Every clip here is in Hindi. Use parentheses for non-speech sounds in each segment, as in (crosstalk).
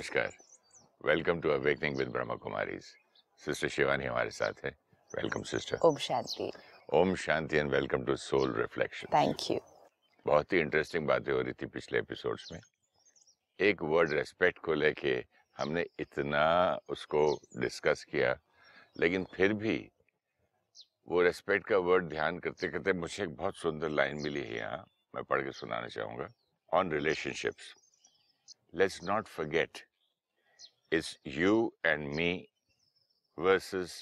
नमस्कार। Welcome to awakening with Brahma Kumaris sister Shivani हमारे साथ है। वेलकम सिस्टर ओम शांति। ओम शांति and welcome to soul reflection thank you बहुत ही इंटरेस्टिंग बातें हो रही थी पिछले एपिसोड्स में। एक वर्ड रेस्पेक्ट को लेके हमने इतना उसको डिस्कस किया लेकिन फिर भी वो रेस्पेक्ट का वर्ड ध्यान करते करते मुझे एक बहुत सुंदर लाइन मिली है यहाँ। मैं पढ़ के सुनाना चाहूँगा। On relationships let's not forget it's you and me versus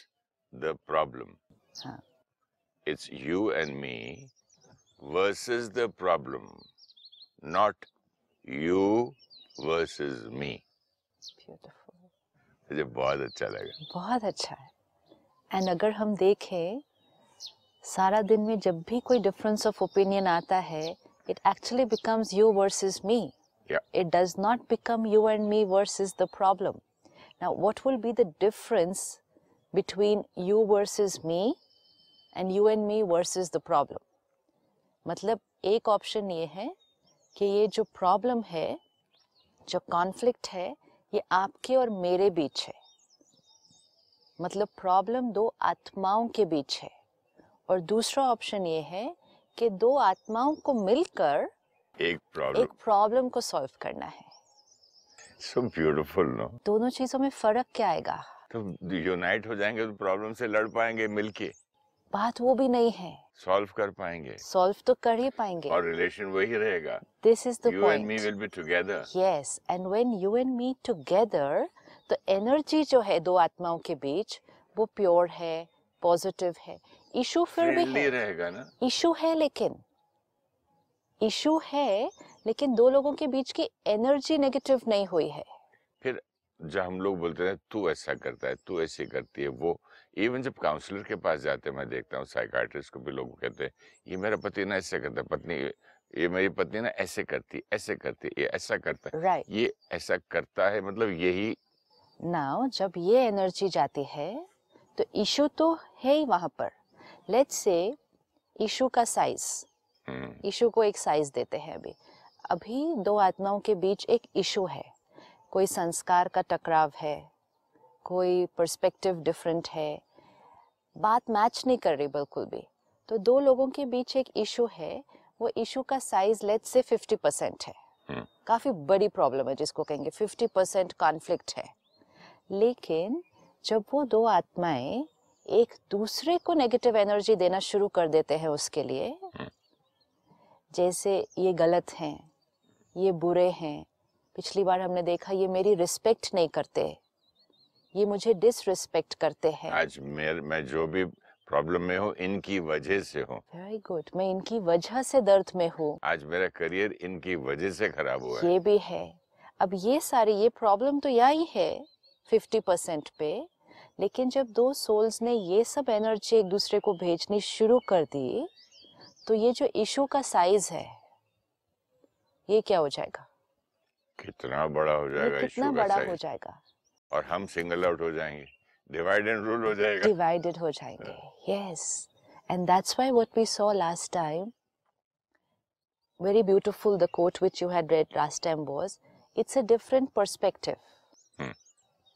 the problem हाँ। It's you and me versus the problem, not you versus me. Beautiful मुझे बहुत अच्छा लगा। बहुत अच्छा है। एंड अगर हम देखें सारा दिन में जब भी कोई डिफरेंस ऑफ़ ओपिनियन आता है it actually becomes you versus me Yeah. it does not become you and me versus the problem now what will be the difference between you versus me and you and me versus the problem मतलब एक ऑप्शन ये है कि ये जो प्रॉब्लम है जो कॉन्फ्लिक्ट है ये आपके और मेरे बीच है मतलब प्रॉब्लम दो आत्माओं के बीच है और दूसरा ऑप्शन ये है कि दो आत्माओं को मिलकर एक प्रॉब्लम एक प्रॉब्लम को सॉल्व करना है। सो ब्यूटीफुल नो दोनों चीज़ों में फ़र्क क्या आएगा? तो यूनाइट हो जाएँगे तो प्रॉब्लम से लड़ पाएँगे मिलके। बात वो भी नहीं है। सॉल्व कर पाएँगे। सॉल्व तो कर ही पाएँगे। और रिलेशन वही रहेगा। This is the you and me will be together yes and when you and me together तो एनर्जी जो है दो आत्माओं के बीच वो प्योर है पॉजिटिव है। इशू फिर भी है। रहेगा ना? इशू है लेकिन। इशू है लेकिन दो लोगों के बीच की एनर्जी नेगेटिव नहीं हुई है। फिर जब हम लोग बोलते हैं तू ऐसा करता है तू ऐसे करती है वो इवन जब काउंसलर के पास जाते हैं मैं देखता हूँ साइकाट्रिस्ट को भी लोग कहते हैं ये मेरा पति ना ऐसे करता है पत्नी ये मेरी पत्नी ना ऐसे करती ऐसे करती ये ऐसा करता है। राइट ये ऐसा करता है मतलब यही नाउ जब ये एनर्जी जाती है तो इशू तो है ही वहाँ पर। लेट्स से इशू का साइज़ इशू को एक साइज़ देते हैं अभी। अभी दो आत्माओं के बीच एक इशू है। कोई संस्कार का टकराव है कोई पर्सपेक्टिव डिफरेंट है। बात मैच नहीं कर रही बिल्कुल भी। तो दो लोगों के बीच एक इशू है वो इशू का साइज़ लेट्स से 50 परसेंट है। हम्म। काफ़ी बड़ी प्रॉब्लम है जिसको कहेंगे। 50 परसेंट कॉन्फ्लिक्ट है। लेकिन जब वो दो आत्माएँ एक दूसरे को नेगेटिव एनर्जी देना शुरू कर देते हैं उसके लिए जैसे ये गलत हैं ये बुरे हैं। पिछली बार हमने देखा ये मेरी रिस्पेक्ट नहीं करते ये मुझे डिसरिस्पेक्ट करते हैं। आज मेर मैं जो भी प्रॉब्लम में हूँ इनकी वजह से हूँ। वेरी गुड मैं इनकी वजह से दर्द में हूँ। आज मेरा करियर इनकी वजह से खराब हुआ ये भी है। अब ये सारी ये प्रॉब्लम तो यही है फिफ्टी परसेंट पे लेकिन जब दो सोल्स ने ये सब एनर्जी एक दूसरे को भेजनी शुरू कर दी तो ये जो इशू का साइज़ है ये क्या हो जाएगा? कितना बड़ा हो जाएगा कितना बड़ा हो जाएगा? और हम सिंगल आउट हो जाएँगे। डिवाइडेड रूल हो जाएगा। डिवाइडेड हो जाएँगे। Yes and that's why what we saw last time very beautiful the quote which you had read last time was it's a different perspective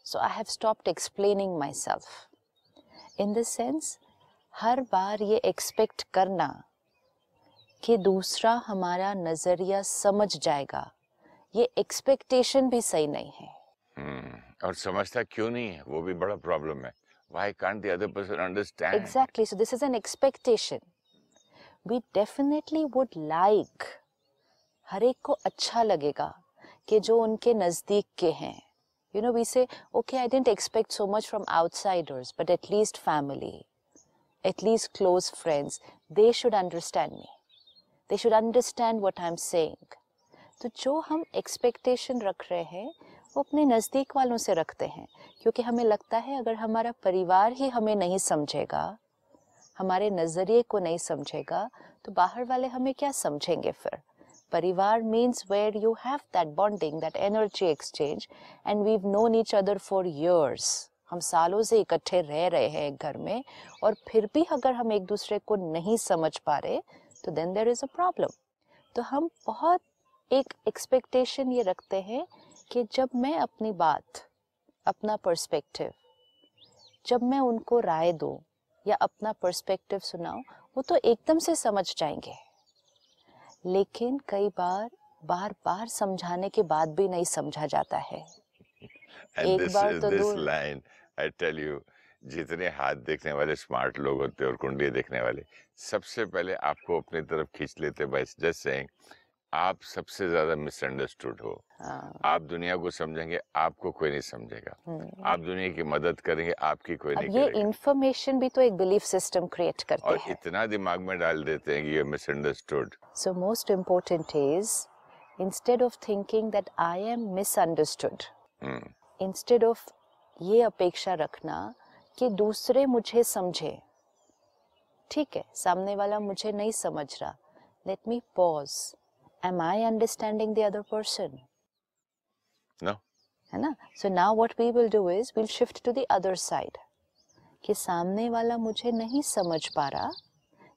so I have stopped explaining myself in the sense हर बार ये एक्सपेक्ट करना कि दूसरा हमारा नज़रिया समझ जाएगा। ये एक्सपेक्टेशन भी सही नहीं है। हम्म, और समझता क्यों नहीं है? वो भी बड़ा प्रॉब्लम है। Why can't the other person understand exactly so this is an expectation we definitely would like हर एक को अच्छा लगेगा कि जो उनके नज़दीक के हैं। You know we say okay I don't expect so much from outsiders but at least family at least close friends they should understand me understand should they what I am saying. तो जो हम एक्सपेक्टेशन रख रहे हैं, वो अपने नज़दीक वालों से रखते हैं, क्योंकि हमें लगता है अगर हमारा परिवार ही हमें नहीं समझेगा, हमारे नज़रिए को नहीं समझेगा तो बाहर वाले हमें क्या समझेंगे फिर? परिवार means where you have that bonding that energy exchange and we've known each other for years. हम सालों से इकट्ठे रह रहे हैं एक घर में, और फिर भी अगर हम एक दूसरे को नहीं समझ पा रहे तो then there is a problem तो हम बहुत एक एक्सपेक्टेशन ये रखते हैं कि जब मैं अपनी बात अपना पर्सपेक्टिव जब मैं उनको राय दूँ या अपना पर्सपेक्टिव सुनाऊं वो तो एकदम से समझ जाएँगे। लेकिन कई बार बार बार समझाने के बाद भी नहीं समझा जाता है। And एक this बार is तो this दूर- line, I tell you, जितने हाथ देखने वाले स्मार्ट लोग होते हैं और कुंडली देखने वाले सबसे पहले आपको अपनी तरफ़ खींच लेते बाय जस्ट सेइंग आप सबसे ज़्यादा मिसअंडरस्टूड हो। हाँ, आप दुनिया को समझेंगे आपको कोई नहीं समझेगा। हम्म। आप दुनिया की मदद करेंगे आपकी कोई नहीं ये करेगा। इंफॉर्मेशन भी तो एक बिलीफ सिस्टम क्रिएट करते और हैं। इतना दिमाग में डाल देते हैं कि ये misunderstood So, most important is instead of thinking that I am misunderstood, instead of ये अपेक्षा रखना कि दूसरे मुझे समझे। ठीक है सामने वाला मुझे नहीं समझ रहा। Let me pause am I understanding the other person है ना? So now what we will do is will shift to the other side कि सामने वाला मुझे नहीं समझ पा रहा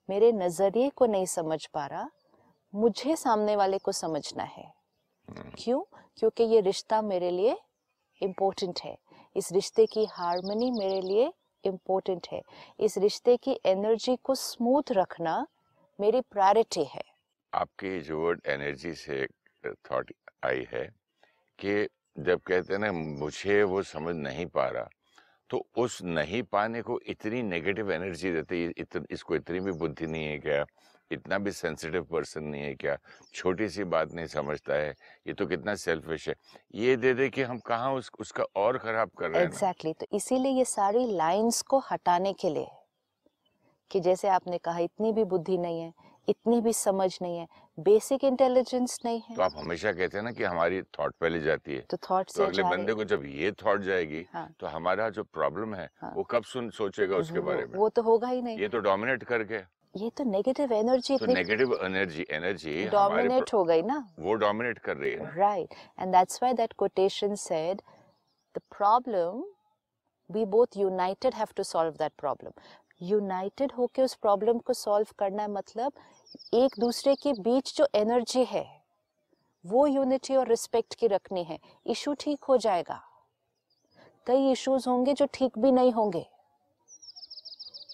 मेरे नज़रिए को नहीं समझ पा रहा मुझे सामने वाले को समझना है। क्यों? क्योंकि ये रिश्ता मेरे लिए इम्पोर्टेंट है। इस रिश्ते की हार्मनी मेरे लिए इम्पोर्टेंट है। इस रिश्ते की एनर्जी को स्मूथ रखना मेरी प्रायोरिटी है। आपके जो वर्ड एनर्जी से थॉट आई है कि जब कहते हैं ना मुझे वो समझ नहीं पा रहा तो उस नहीं पाने को इतनी नेगेटिव एनर्जी देते हैं, इत, इसको इतनी भी बुद्धि नहीं है क्या? इतना भी सेंसिटिव पर्सन नहीं है क्या? छोटी सी बात नहीं समझता है। ये तो कितना सेल्फिश है। ये दे दे कि हम कहाँ उस, उसका और खराब कर रहे हैं। Exactly exactly. तो इसीलिए ये सारी लाइंस को हटाने के लिए कि जैसे आपने कहा इतनी भी बुद्धि नहीं है इतनी भी समझ नहीं है बेसिक इंटेलिजेंस नहीं है। तो आप हमेशा कहते हैं ना कि हमारी थॉट पहले जाती है। तो थॉट तो अगले बंदे को जब ये थॉट जाएगी हाँ। तो हमारा जो प्रॉब्लम है हाँ। वो कब सुन सोचेगा उसके बारे में? वो तो होगा ही नहीं। ये तो डोमिनेट कर गया ये तो नेगेटिव एनर्जी तो नेगेटिव एनर्जी एनर्जी डोमिनेट हो गई ना। वो डोमिनेट कर रही है। ना right. And that's why that quotation said the problem we both united have to solve that problem. United होके उस प्रॉब्लम को सॉल्व करना है मतलब एक दूसरे के बीच जो एनर्जी है वो यूनिटी और रिस्पेक्ट की रखनी है। इशू ठीक हो जाएगा। कई इश्यूज़ होंगे जो ठीक भी नहीं होंगे।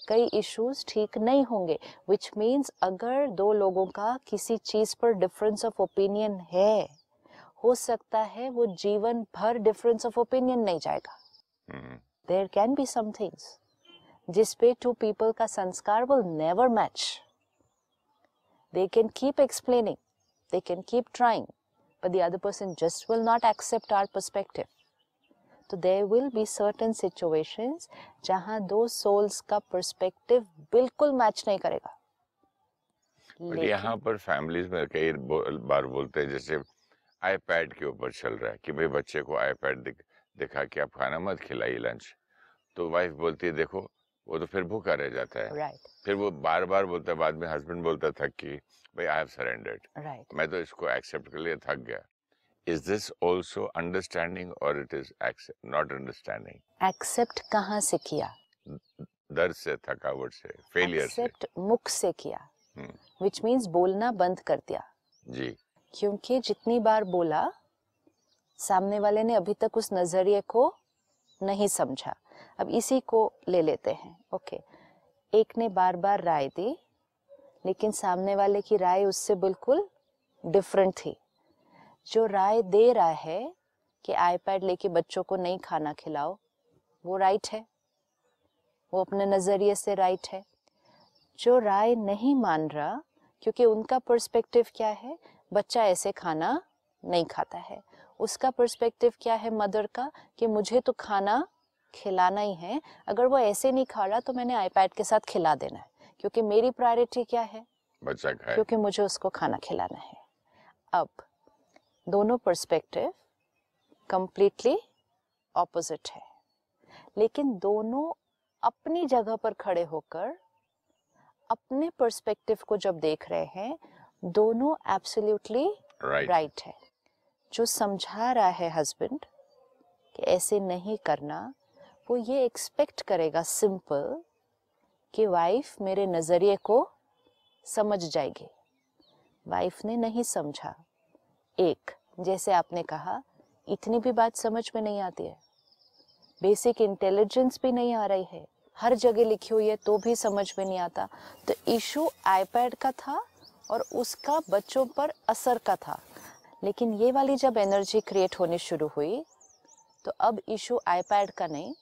कई इश्यूज़ ठीक नहीं होंगे विच मीन्स अगर दो लोगों का किसी चीज़ पर डिफरेंस ऑफ़ ओपिनियन है हो सकता है वो जीवन भर डिफरेंस ऑफ़ ओपिनियन नहीं जाएगा। There can be some things जिस पे टू पीपल का संस्कार will never match they can keep explaining they can keep trying but the other person just will not accept our perspective तो there will be certain situations जहाँ दो souls का perspective बिल्कुल मैच नहीं करेगा। यहाँ पर फैमिलीज़ में कई बार बोलते हैं जैसे आईपैड के ऊपर चल रहा है कि भाई बच्चे को आईपैड दिख, दिखा के आप खाना मत खिलाइए लंच तो वाइफ बोलती है देखो वो तो फिर भूखा रह जाता है। राइट फिर वो बार बार बोलता है बाद में हस्बैंड बोलता था कि भाई आई हैव सरेंडर्ड मैं तो इसको एक्सेप्ट कर लिया थक गया। इज़ दिस ऑल्सो अंडरस्टैंडिंग और it is not understanding except कहाँ से किया? दर्द से थकावट से फेलियर से। एक्सेप्ट मुख से किया। विच मीन्स बोलना बंद कर दिया। जी। क्योंकि जितनी बार बोला सामने वाले ने अभी तक उस नज़रिए को नहीं समझा। अब इसी को ले लेते हैं। ओके। एक ने बार बार राय दी लेकिन सामने वाले की राय उससे बिल्कुल डिफरेंट थी। जो राय दे रहा है कि आईपैड लेके बच्चों को नहीं खाना खिलाओ वो राइट है। वो अपने नज़रिए से राइट है। जो राय नहीं मान रहा क्योंकि उनका पर्सपेक्टिव क्या है? बच्चा ऐसे खाना नहीं खाता है। उसका पर्सपेक्टिव क्या है मदर का? कि मुझे तो खाना खिलाना ही है। अगर वो ऐसे नहीं खा रहा तो मैंने आईपैड के साथ खिला देना है। क्योंकि मेरी प्रायोरिटी क्या है? बच्चा खाए। क्योंकि मुझे उसको खाना खिलाना है। अब दोनों पर्सपेक्टिव कंप्लीटली ऑपोजिट है। लेकिन दोनों अपनी जगह पर खड़े होकर अपने पर्सपेक्टिव को जब देख रहे हैं दोनों एब्सोल्युटली राइट राइट है। जो समझा रहा है हस्बैंड कि ऐसे नहीं करना वो ये एक्सपेक्ट करेगा सिंपल कि वाइफ मेरे नज़रिए को समझ जाएगी। वाइफ ने नहीं समझा। एक जैसे आपने कहा इतनी भी बात समझ में नहीं आती है। बेसिक इंटेलिजेंस भी नहीं आ रही है। हर जगह लिखी हुई है तो भी समझ में नहीं आता। तो इशू आईपैड का था और उसका बच्चों पर असर का था। लेकिन ये वाली जब एनर्जी क्रिएट होनी शुरू हुई तो अब इशू आईपैड का नहीं।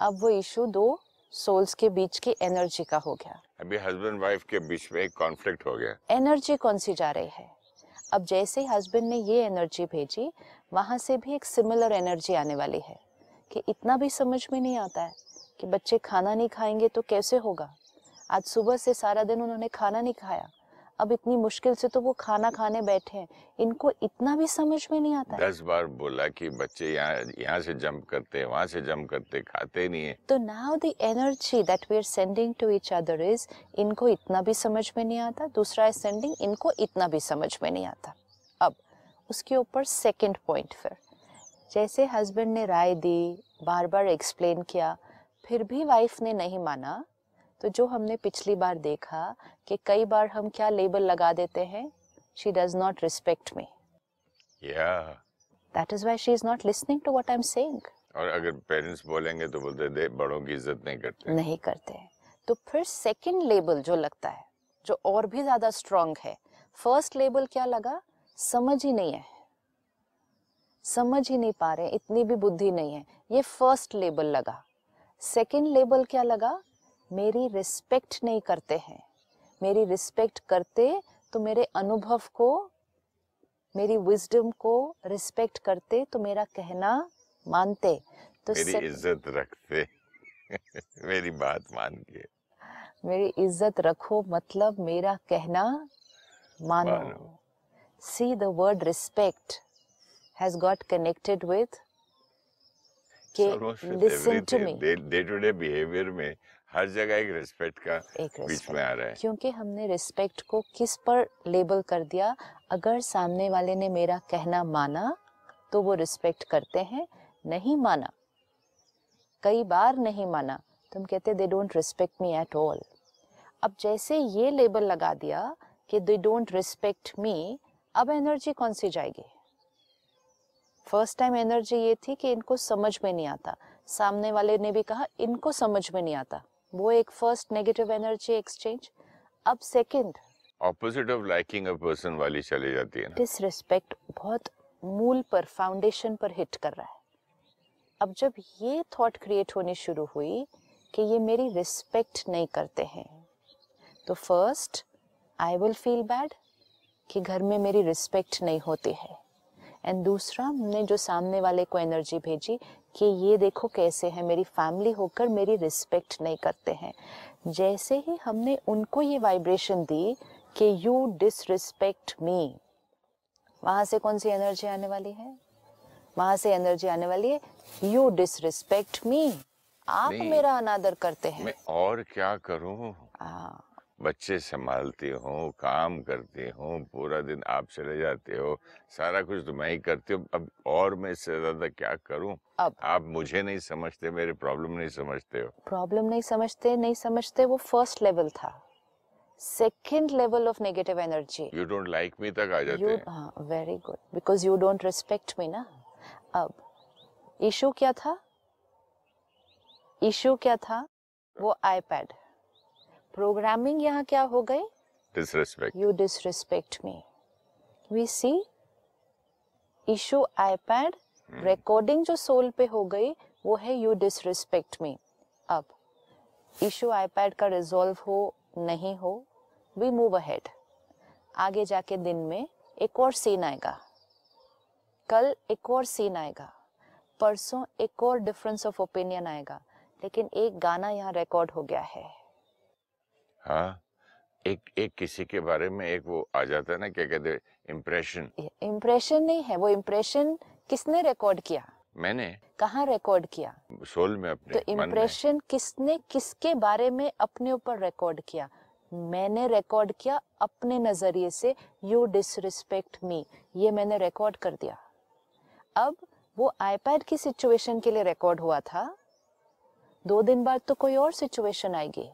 अब वो इशू दो सोल्स के बीच की एनर्जी का हो गया। अभी हस्बैंड वाइफ के बीच में एक कॉन्फ्लिक्ट हो गया। एनर्जी कौन सी जा रही है? अब जैसे ही हस्बैंड ने ये एनर्जी भेजी, वहाँ से भी एक सिमिलर एनर्जी आने वाली है कि इतना भी समझ में नहीं आता है कि बच्चे खाना नहीं खाएँगे तो कैसे होगा? आज सुबह से सारा दिन उन्होंने खाना नहीं खाया। अब इतनी मुश्किल से तो वो खाना खाने बैठे हैं। इनको इतना भी समझ में नहीं आता दस बार बोला कि बच्चे यहाँ यहाँ से जंप करते हैं वहाँ से जंप करते खाते नहीं है। तो now the energy that we are sending to each other is इनको इतना भी समझ में नहीं आता। दूसरा है सेंडिंग इनको इतना भी समझ में नहीं आता। अब उसके ऊपर सेकेंड पॉइंट फिर। जैसे हस्बैंड ने राय दी बार बार एक्सप्लेन किया फिर भी वाइफ ने नहीं माना तो जो हमने पिछली बार देखा कि कई बार हम क्या लेबल लगा देते हैं she does not respect me या that is why she is not listening to what I am saying और अगर पेरेंट्स बोलेंगे तो बोलते दे बड़ों की इज़्ज़त नहीं करते. नहीं करते। तो फिर सेकंड लेबल जो लगता है जो और भी ज़्यादा स्ट्रांग है फ़र्स्ट लेबल क्या लगा? समझ ही नहीं है। समझ ही नहीं पा रहे इतनी भी बुद्धि नहीं है। ये फ़र्स्ट लेबल लगा। सेकंड लेबल क्या लगा? मेरी रिस्पेक्ट नहीं करते हैं। मेरी रिस्पेक्ट करते तो मेरे अनुभव को मेरी विजडम को रिस्पेक्ट करते तो मेरा कहना मानते। तो मेरी इज़्ज़त रखते। (laughs) मेरी बात मान के। मेरी इज़्ज़त रखो मतलब मेरा कहना मानो। मानो। See the word respect has got connected with कि with listen to me day to day behaviour में हर जगह एक रिस्पेक्ट का एक बीच में आ रहा है। क्योंकि हमने रिस्पेक्ट को किस पर लेबल कर दिया? अगर सामने वाले ने मेरा कहना माना तो वो रिस्पेक्ट करते हैं। नहीं माना कई बार नहीं माना तो हम कहते they don't respect me at all अब जैसे ये लेबल लगा दिया कि दे डोंट रिस्पेक्ट मी अब एनर्जी कौन सी जाएगी? फ़र्स्ट टाइम एनर्जी ये थी कि इनको समझ में नहीं आता। सामने वाले ने भी कहा इनको समझ में नहीं आता। वो एक फ़र्स्ट नेगेटिव एनर्जी एक्सचेंज अब second opposite of liking a person वाली चली जाती है ना। डिसरिस्पेक्ट बहुत मूल पर फाउंडेशन पर हिट कर रहा है। अब जब ये थॉट क्रिएट होनी शुरू हुई कि ये मेरी रिस्पेक्ट नहीं करते हैं तो first I will feel bad कि घर में मेरी रिस्पेक्ट नहीं होती है। एंड दूसरा हमने जो सामने वाले को एनर्जी भेजी कि ये देखो कैसे है मेरी फैमिली होकर मेरी रिस्पेक्ट नहीं करते हैं। जैसे ही हमने उनको ये वाइब्रेशन दी कि यू डिसरिस्पेक्ट मी वहाँ से कौन सी एनर्जी आने वाली है? वहाँ से एनर्जी आने वाली है यू डिसरिस्पेक्ट मी आप मेरा अनादर करते हैं। मैं और क्या करूँ? हाँ, बच्चे संभालती हूँ काम करती हूँ पूरा दिन आप चले जाते हो सारा कुछ तो मैं ही करती हूँ। अब और मैं इससे ज़्यादा क्या करूँ? आप मुझे नहीं समझते मेरे प्रॉब्लम नहीं समझते हो। प्रॉब्लम नहीं समझते नहीं समझते वो फ़र्स्ट लेवल था। Second level of negative energy you don't like me तक आ जाते हैं। हाँ very good because you don't respect me ना। अब इशू क्या था? इशू क्या था? वो आईपैड प्रोग्रामिंग यहाँ क्या हो गई? Disrespect you disrespect me. We see issue iPad recording जो सोल पे हो गई वो है यू डिसरिस्पेक्ट मी अब इशू आईपैड का रिजॉल्व हो नहीं हो वी मूव अहेड आगे जाके दिन में एक और सीन आएगा। कल एक और सीन आएगा। परसों एक और डिफरेंस ऑफ़ ओपिनियन आएगा। लेकिन एक गाना यहाँ रिकॉर्ड हो गया है। हाँ एक एक किसी के बारे में एक वो आ जाता है ना क्या कहते इम्प्रेशन इम्प्रेशन नहीं है वो इम्प्रेशन किसने रिकॉर्ड किया? मैंने। कहाँ रिकॉर्ड किया? सोल में अपने तो इम्प्रेशन किसने किसके बारे में अपने ऊपर रिकॉर्ड किया? मैंने रिकॉर्ड किया अपने नज़रिए से यू डिसरिस्पेक्ट मी ये मैंने रिकॉर्ड कर दिया। अब वो आईपैड की सिचुएशन के लिए रिकॉर्ड हुआ था दो दिन बाद तो कोई और सिचुएशन आएगी।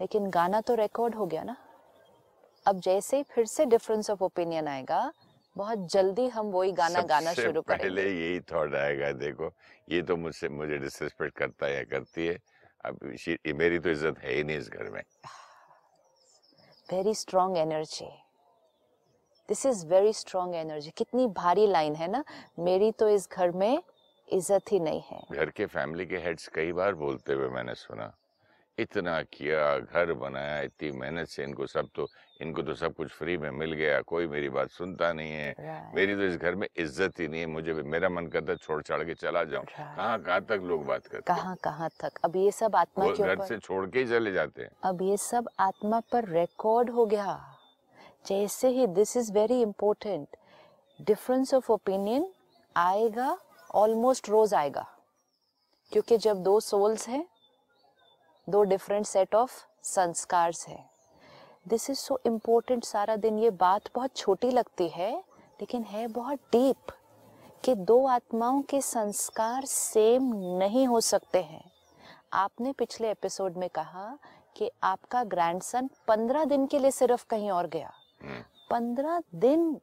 लेकिन गाना तो रिकॉर्ड हो गया ना। अब जैसे ही फिर से डिफरेंस ऑफ़ ओपिनियन आएगा बहुत जल्दी हम वही गाना गाना शुरू पहले यही थॉट आएगा देखो ये तो मुझसे मुझे डिसरिस्पेक्ट करता है या करती है। अब मेरी तो इज़्ज़त है ही नहीं इस घर में। Very strong energy this is very strong energy कितनी भारी लाइन है ना। मेरी तो इस घर में इज़्ज़त ही नहीं है। घर के फैमिली के हेड्स कई बार बोलते हुए मैंने सुना। इतना किया घर बनाया इतनी मेहनत से इनको सब तो इनको तो सब कुछ फ्री में मिल गया कोई मेरी बात सुनता नहीं है। मेरी तो इस घर में इज़्ज़त ही नहीं है मुझे मेरा मन करता है छोड़ छाड़ के चला जाऊँ। कहाँ कहाँ तक लोग बात करते कहाँ कहाँ तक? अब ये सब आत्मा वो के घर से छोड़ के ही चले जाते हैं। अब ये सब आत्मा पर रिकॉर्ड हो गया। जैसे ही this is very important difference of opinion आएगा ऑलमोस्ट रोज आएगा। क्योंकि जब दो सोल्स हैं दो डिफरेंट सेट ऑफ़ संस्कार्स है। दिस इज़ सो इम्पोर्टेंट सारा दिन। ये बात बहुत छोटी लगती है लेकिन है बहुत डीप कि दो आत्माओं के संस्कार सेम नहीं हो सकते हैं। आपने पिछले एपिसोड में कहा कि आपका ग्रैंडसन पंद्रह दिन के लिए सिर्फ़ कहीं और गया। हम्म। पंद्रह दिन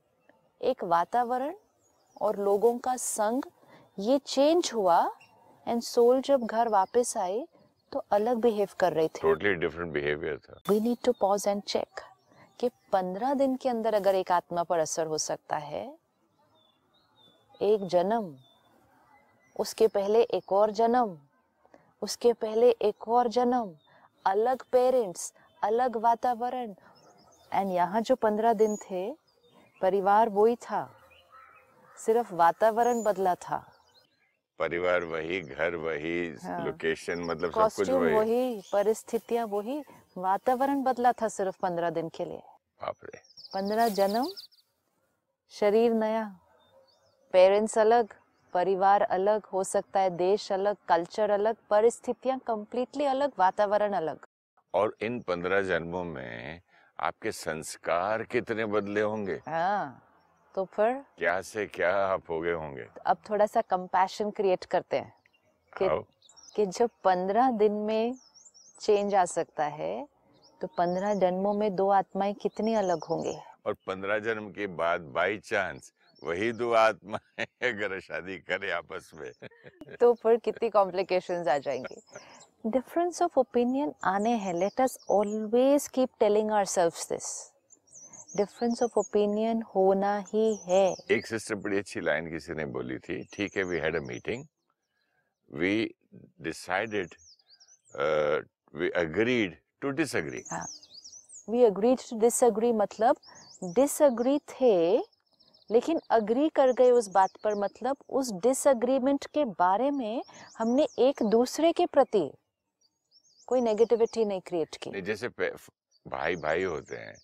एक वातावरण और लोगों का संग ये चेंज हुआ एंड सोल जब घर वापस आई तो अलग बिहेव कर रही थी। टोटली डिफरेंट बिहेवियर था। We need to pause and check कि पंद्रह दिन के अंदर अगर एक आत्मा पर असर हो सकता है एक जन्म उसके पहले एक और जन्म उसके पहले एक और जन्म अलग पेरेंट्स अलग वातावरण। एंड यहाँ जो पंद्रह दिन थे परिवार वही था। सिर्फ़ वातावरण बदला था। परिवार वही घर वही हाँ। लोकेशन मतलब सब कुछ वही। वही परिस्थितियाँ वही वातावरण बदला था सिर्फ़ पंद्रह दिन के लिए। पंद्रह जन्म शरीर नया पेरेंट्स अलग परिवार अलग हो सकता है देश अलग कल्चर अलग परिस्थितियाँ कम्प्लीटली अलग वातावरण अलग। और इन पंद्रह जन्मों में आपके संस्कार कितने बदले होंगे? हाँ। तो फिर क्या से क्या आप हो गए होंगे? अब थोड़ा सा कंपैशन क्रिएट करते हैं कि- कि जब पंद्रह दिन में चेंज आ सकता है तो पंद्रह जन्मों में दो आत्माएँ कितनी अलग होंगे? और पंद्रह जन्म के बाद बाई चांस वही दो आत्मा अगर शादी करे आपस में। (laughs) तो फिर कितनी कॉम्प्लिकेशंस आ जाएँगी? डिफरेंस ऑफ़ ओपिनियन आने हैं। Let us always keep telling ourselves this difference of opinion होना ही है। एक सिस्टर बड़ी अच्छी लाइन किसी ने बोली थी ठीक है we had a meeting we decided we agreed to disagree we agreed to disagree मतलब डिसएग्री थे लेकिन अग्री कर गए उस बात पर मतलब उस डिसएग्रीमेंट के बारे में हमने एक दूसरे के प्रति कोई नेगेटिविटी नहीं क्रिएट की। नहीं जैसे भाई भाई होते हैं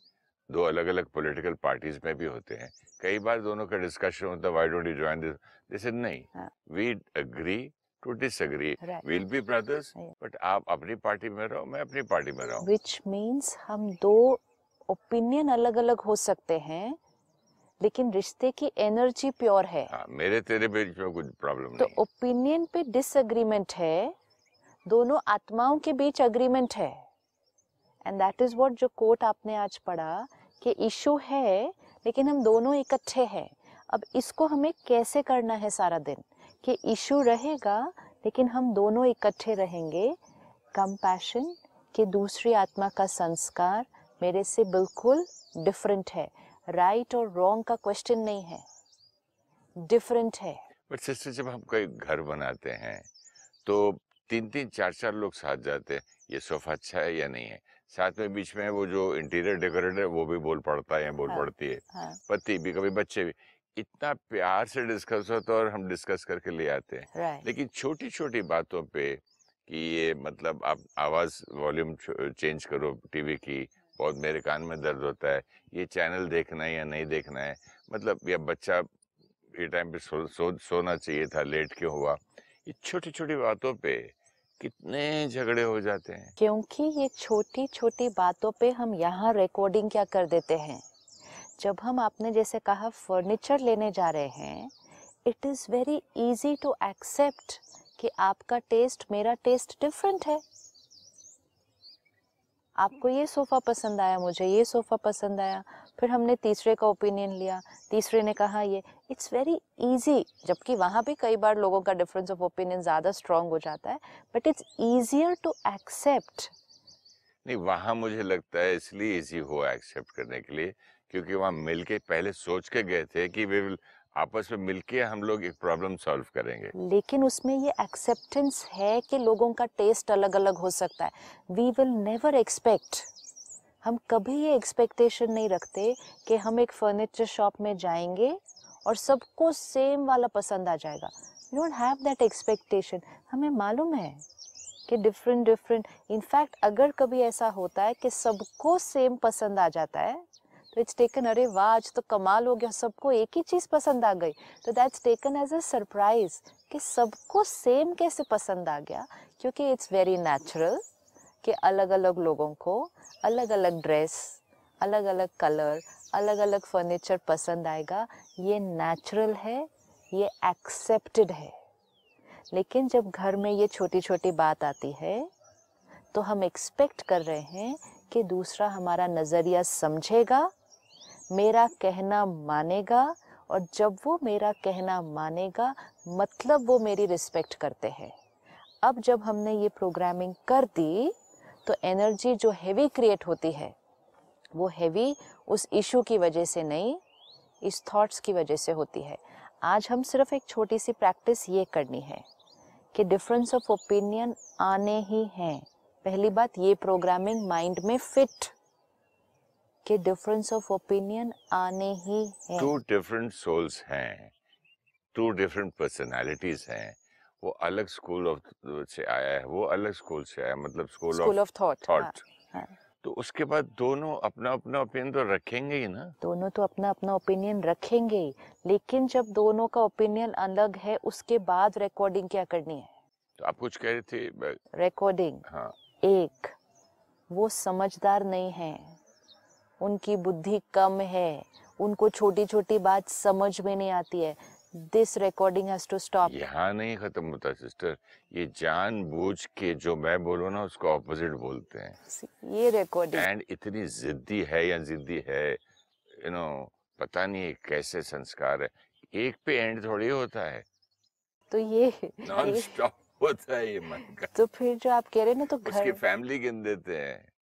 दो अलग अलग पॉलिटिकल पार्टीज़ में भी होते हैं। कई बार दोनों का डिस्कशन होता है why don't you join this this नहीं हाँ। We agree to disagree. Will be brothers but आप अपनी पार्टी में रहो मैं अपनी पार्टी में रहूँ. विच मीन्स हम दो ओपिनियन अलग अलग हो सकते हैं लेकिन रिश्ते की एनर्जी प्योर है। हाँ मेरे तेरे बीच में कुछ प्रॉब्लम तो ओपिनियन पे डिसएग्रीमेंट है दोनों आत्माओं के बीच अग्रीमेंट है। एंड दैट इज़ वॉट जो कोट आपने आज पढ़ा कि इशू है, लेकिन हम दोनों इकट्ठे हैं। अब इसको हमें कैसे करना है सारा दिन? कि इशू रहेगा, लेकिन हम दोनों इकट्ठे रहेंगे। कंपैशन कि दूसरी आत्मा का संस्कार मेरे से बिल्कुल डिफरेंट है। राइट और रॉन्ग का क्वेश्चन नहीं है। डिफरेंट है। बट सिस्टर जब हम कोई घर बनाते हैं तो तीन तीन चार चार लोग साथ जाते हैं, ये सोफा अच्छा है या नहीं है? साथ में बीच में वो जो इंटीरियर डेकोरेटर है वो भी बोल पड़ता है बोल हाँ। पड़ती है। हाँ। पति भी कभी बच्चे भी इतना प्यार से डिस्कस होता है और हम डिस्कस करके ले आते हैं। लेकिन छोटी छोटी बातों पे कि ये मतलब आप आवाज़ वॉल्यूम चेंज करो टीवी की बहुत मेरे कान में दर्द होता है ये चैनल देखना है या नहीं देखना है मतलब या बच्चा ये टाइम पे सो, सो सोना चाहिए था लेट क्यों हुआ? ये छोटी छोटी बातों पे कितने झगड़े हो जाते हैं। क्योंकि ये छोटी छोटी बातों पे हम यहाँ रिकॉर्डिंग क्या कर देते हैं? जब हम आपने जैसे कहा फर्नीचर लेने जा रहे हैं it is very easy to accept कि आपका टेस्ट मेरा टेस्ट डिफरेंट है। आपको ये सोफ़ा पसंद आया, मुझे ये सोफ़ा पसंद आया फिर हमने तीसरे का ओपिनियन लिया तीसरे ने कहा ये इट्स वेरी इजी जबकि वहाँ भी कई बार लोगों का डिफरेंस ऑफ़ ओपिनियन ज़्यादा स्ट्रॉन्ग हो जाता है but it's easier to accept नहीं वहाँ मुझे लगता है इसलिए इजी हुआ एक्सेप्ट करने के लिए क्योंकि वहाँ मिलके पहले सोच के गए थे कि वे विल आपस में मिलके हम लोग एक प्रॉब्लम सॉल्व करेंगे। लेकिन उसमें ये एक्सेप्टेंस है कि लोगों का टेस्ट अलग अलग हो सकता है। वी विल नेवर एक्सपेक्ट हम कभी ये एक्सपेक्टेशन नहीं रखते कि हम एक फर्नीचर शॉप में जाएँगे और सबको सेम वाला पसंद आ जाएगा। You don't have that expectation हमें मालूम है कि डिफरेंट डिफरेंट इनफैक्ट अगर कभी ऐसा होता है कि सबको सेम पसंद आ जाता है तो इट्स टेकन अरे वाह, आज तो कमाल हो गया, सबको एक ही चीज़ पसंद आ गई। तो that's taken as a surprise कि सबको सेम कैसे पसंद आ गया, क्योंकि इट्स वेरी नेचुरल कि अलग अलग लोगों को अलग अलग ड्रेस अलग अलग कलर अलग अलग फर्नीचर पसंद आएगा। ये नेचुरल है, ये एक्सेप्टेड है। लेकिन जब घर में ये छोटी छोटी बात आती है तो हम एक्सपेक्ट कर रहे हैं कि दूसरा हमारा नज़रिया समझेगा, मेरा कहना मानेगा, और जब वो मेरा कहना मानेगा मतलब वो मेरी रिस्पेक्ट करते हैं। अब जब हमने ये प्रोग्रामिंग कर दी तो एनर्जी जो हैवी क्रिएट होती है, वो हैवी उस इशू की वजह से नहीं, इस थॉट्स की वजह से होती है। आज हम सिर्फ़ एक छोटी सी प्रैक्टिस ये करनी है कि डिफरेंस ऑफ़ ओपिनियन आने ही हैं। पहली बात ये प्रोग्रामिंग माइंड में फिट कि डिफरेंस ऑफ़ ओपिनियन आने ही है। टू डिफरेंट सोल्स हैं टू डिफरेंट पर्सनालिटीज हैं। वो अलग स्कूल ऑफ़ से आया है वो अलग स्कूल से आया मतलब स्कूल ऑफ़ थॉट थॉट। हाँ। तो उसके बाद दोनों अपना अपना ओपिनियन तो रखेंगे ही ना? दोनों तो अपना अपना ओपिनियन रखेंगे ही लेकिन जब दोनों का ओपिनियन अलग है उसके बाद रिकॉर्डिंग क्या करनी है? तो आप कुछ कह रहे थे रिकॉर्डिंग हाँ। एक वो समझदार नहीं है उनकी बुद्धि कम है उनको छोटी छोटी बात समझ में नहीं आती है। This recording has to stop यहाँ नहीं खत्म होता सिस्टर ये जानबूझ के जो मैं बोलूँ ना उसको ऑपोजिट बोलते हैं। ये रिकॉर्डिंग एंड इतनी जिद्दी है या जिद्दी है यू you नो know, पता नहीं कैसे संस्कार है। एक पे एंड थोड़ी होता है। तो ये, नॉन स्टॉप होता है ये मन का तो फिर जो आप कह रहे हैं ना तो उसकी घर फैमिली गिन देते हैं।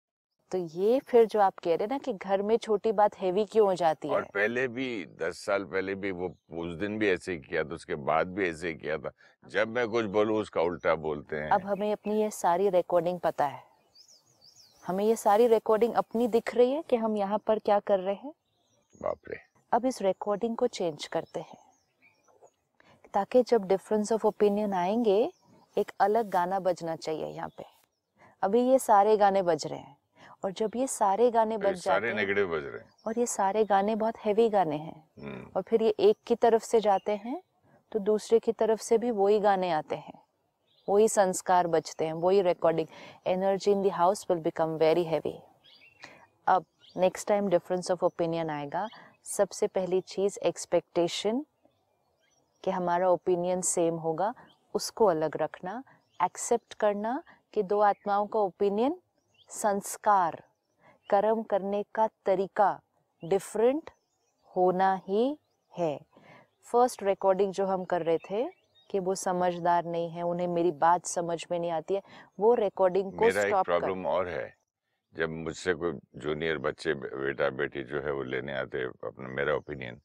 तो ये फिर जो आप कह रहे हैं ना कि घर में छोटी बात हैवी क्यों हो जाती और है? पहले भी दस साल पहले भी वो उस दिन भी ऐसे ही किया था उसके बाद भी ऐसे ही किया था। जब मैं कुछ बोलूँ उसका उल्टा बोलते हैं। अब हमें अपनी ये सारी रिकॉर्डिंग पता है। हमें ये सारी रिकॉर्डिंग अपनी दिख रही है कि हम यहाँ पर क्या कर रहे हैं? बाप रे। अब इस रिकॉर्डिंग को चेंज करते हैं। ताकि जब डिफरेंस ऑफ़ ओपिनियन आएँगे एक अलग गाना बजना चाहिए यहाँ पे। अभी ये सारे गाने बज रहे हैं। और जब ये सारे गाने बज जाते सारे हैं नेगेटिव बज रहे हैं। और ये सारे गाने बहुत हैवी गाने हैं हम्म, और फिर ये एक की तरफ़ से जाते हैं तो दूसरे की तरफ़ से भी वही गाने आते हैं। वही संस्कार बजते हैं वही recording energy in the house will become very heavy अब next time difference of opinion आएगा। सबसे पहली चीज़ एक्सपेक्टेशन कि हमारा ओपिनियन सेम होगा उसको अलग रखना। एक्सेप्ट करना कि दो आत्माओं का ओपिनियन संस्कार कर्म करने का तरीका डिफरेंट होना ही है। फ़र्स्ट रिकॉर्डिंग जो हम कर रहे थे कि वो समझदार नहीं है उन्हें मेरी बात समझ में नहीं आती है वो रिकॉर्डिंग को स्टॉप प्रॉब्लम और है। जब मुझसे कोई जूनियर बच्चे बेटा बेटी जो है वो लेने आते अपना मेरा ओपिनियन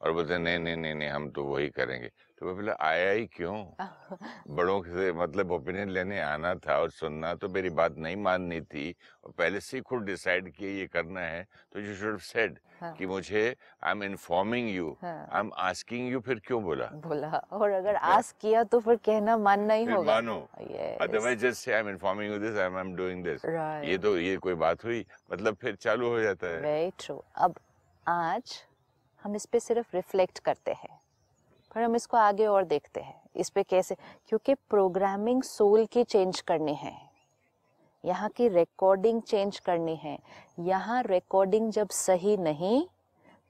और बोलते नहीं नहीं नहीं नहीं हम तो वही करेंगे। तो मैं बोला आया ही क्यों? बड़ों से मतलब ओपिनियन लेने आना था और सुनना तो मेरी बात नहीं माननी थी और पहले से ही खुद डिसाइड किए ये करना है तो यू शुड सेड। कि मुझे I am informing you. I am asking you फिर क्यों बोला? बोला और अगर आस किया तो फिर कहना मानना ही होगा। मानो। Otherwise just say I am informing you this I am doing this ये तो ये कोई बात हुई मतलब फिर चालू हो जाता है। वेरी ट्रू अब आज हम इस पर सिर्फ़ रिफ्लेक्ट करते हैं पर हम इसको आगे और देखते हैं। इस पर कैसे? क्योंकि प्रोग्रामिंग सोल की चेंज करनी है। यहाँ की रिकॉर्डिंग चेंज करनी है। यहाँ रिकॉर्डिंग जब सही नहीं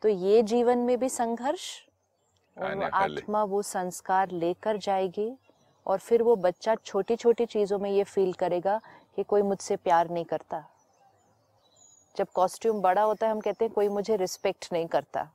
तो ये जीवन में भी संघर्ष आत्मा वो संस्कार लेकर जाएगी और फिर वो बच्चा छोटी छोटी चीज़ों में ये फील करेगा कि कोई मुझसे प्यार नहीं करता। जब कॉस्ट्यूम बड़ा होता है हम कहते हैं कोई मुझे रिस्पेक्ट नहीं करता।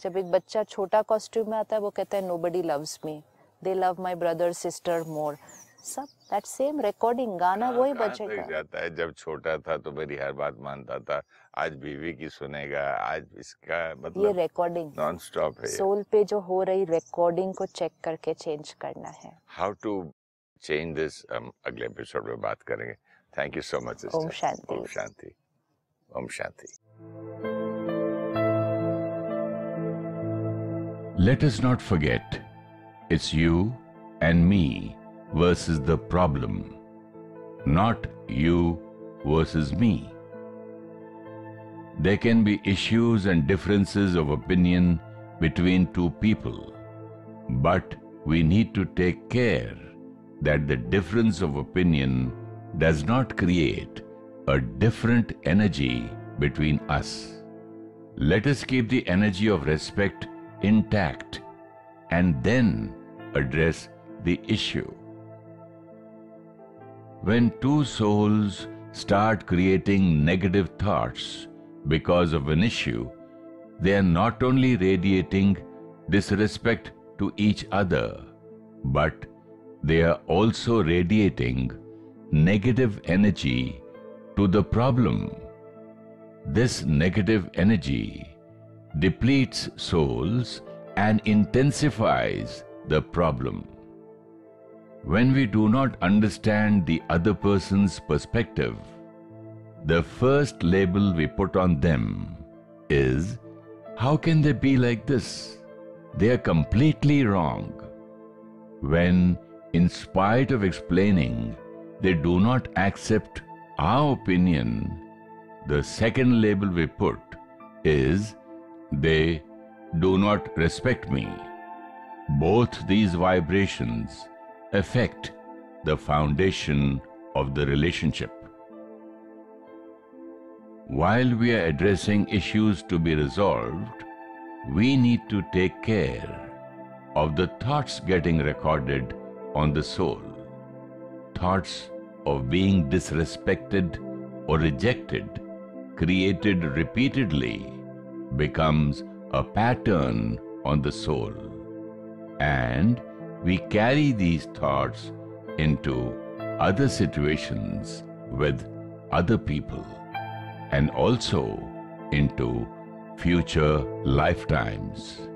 जब एक बच्चा छोटा कॉस्ट्यूम में आता है वो कहता है nobody loves me they love my brother sister more सब दैट सेम रिकॉर्डिंग गाना हाँ, वही तक बजेगा। जाता है। जब छोटा था तो मेरी हर बात मानता था। आज बीवी की सुनेगा आज इसका मतलब ये रिकॉर्डिंग नॉन स्टॉप है सोल पे जो हो रही रिकॉर्डिंग को चेक करके चेंज करना है। हाउ टू चेंज दिस हम अगले एपिसोड में बात करेंगे। थैंक यू सो मच ओम शांति। ओम शांति। ओम शांति। Let us not forget, it's you and me versus the problem, not you versus me. There can be issues and differences of opinion between two people, but we need to take care that the difference of opinion does not create a different energy between us. Let us keep the energy of respect intact and then address the issue. When two souls start creating negative thoughts because of an issue, they are not only radiating disrespect to each other, but they are also radiating negative energy to the problem. This negative energy depletes souls and intensifies the problem. When we do not understand the other person's perspective, the first label we put on them is How can they be like this? They are completely wrong. When, in spite of explaining, they do not accept our opinion, the second label we put is they do not respect me. Both these vibrations affect the foundation of the relationship. While we are addressing issues to be resolved, we need to take care of the thoughts getting recorded on the soul. Thoughts of being disrespected or rejected, created repeatedly, becomes a pattern on the soul. And we carry these thoughts into other situations with other people and also into future lifetimes.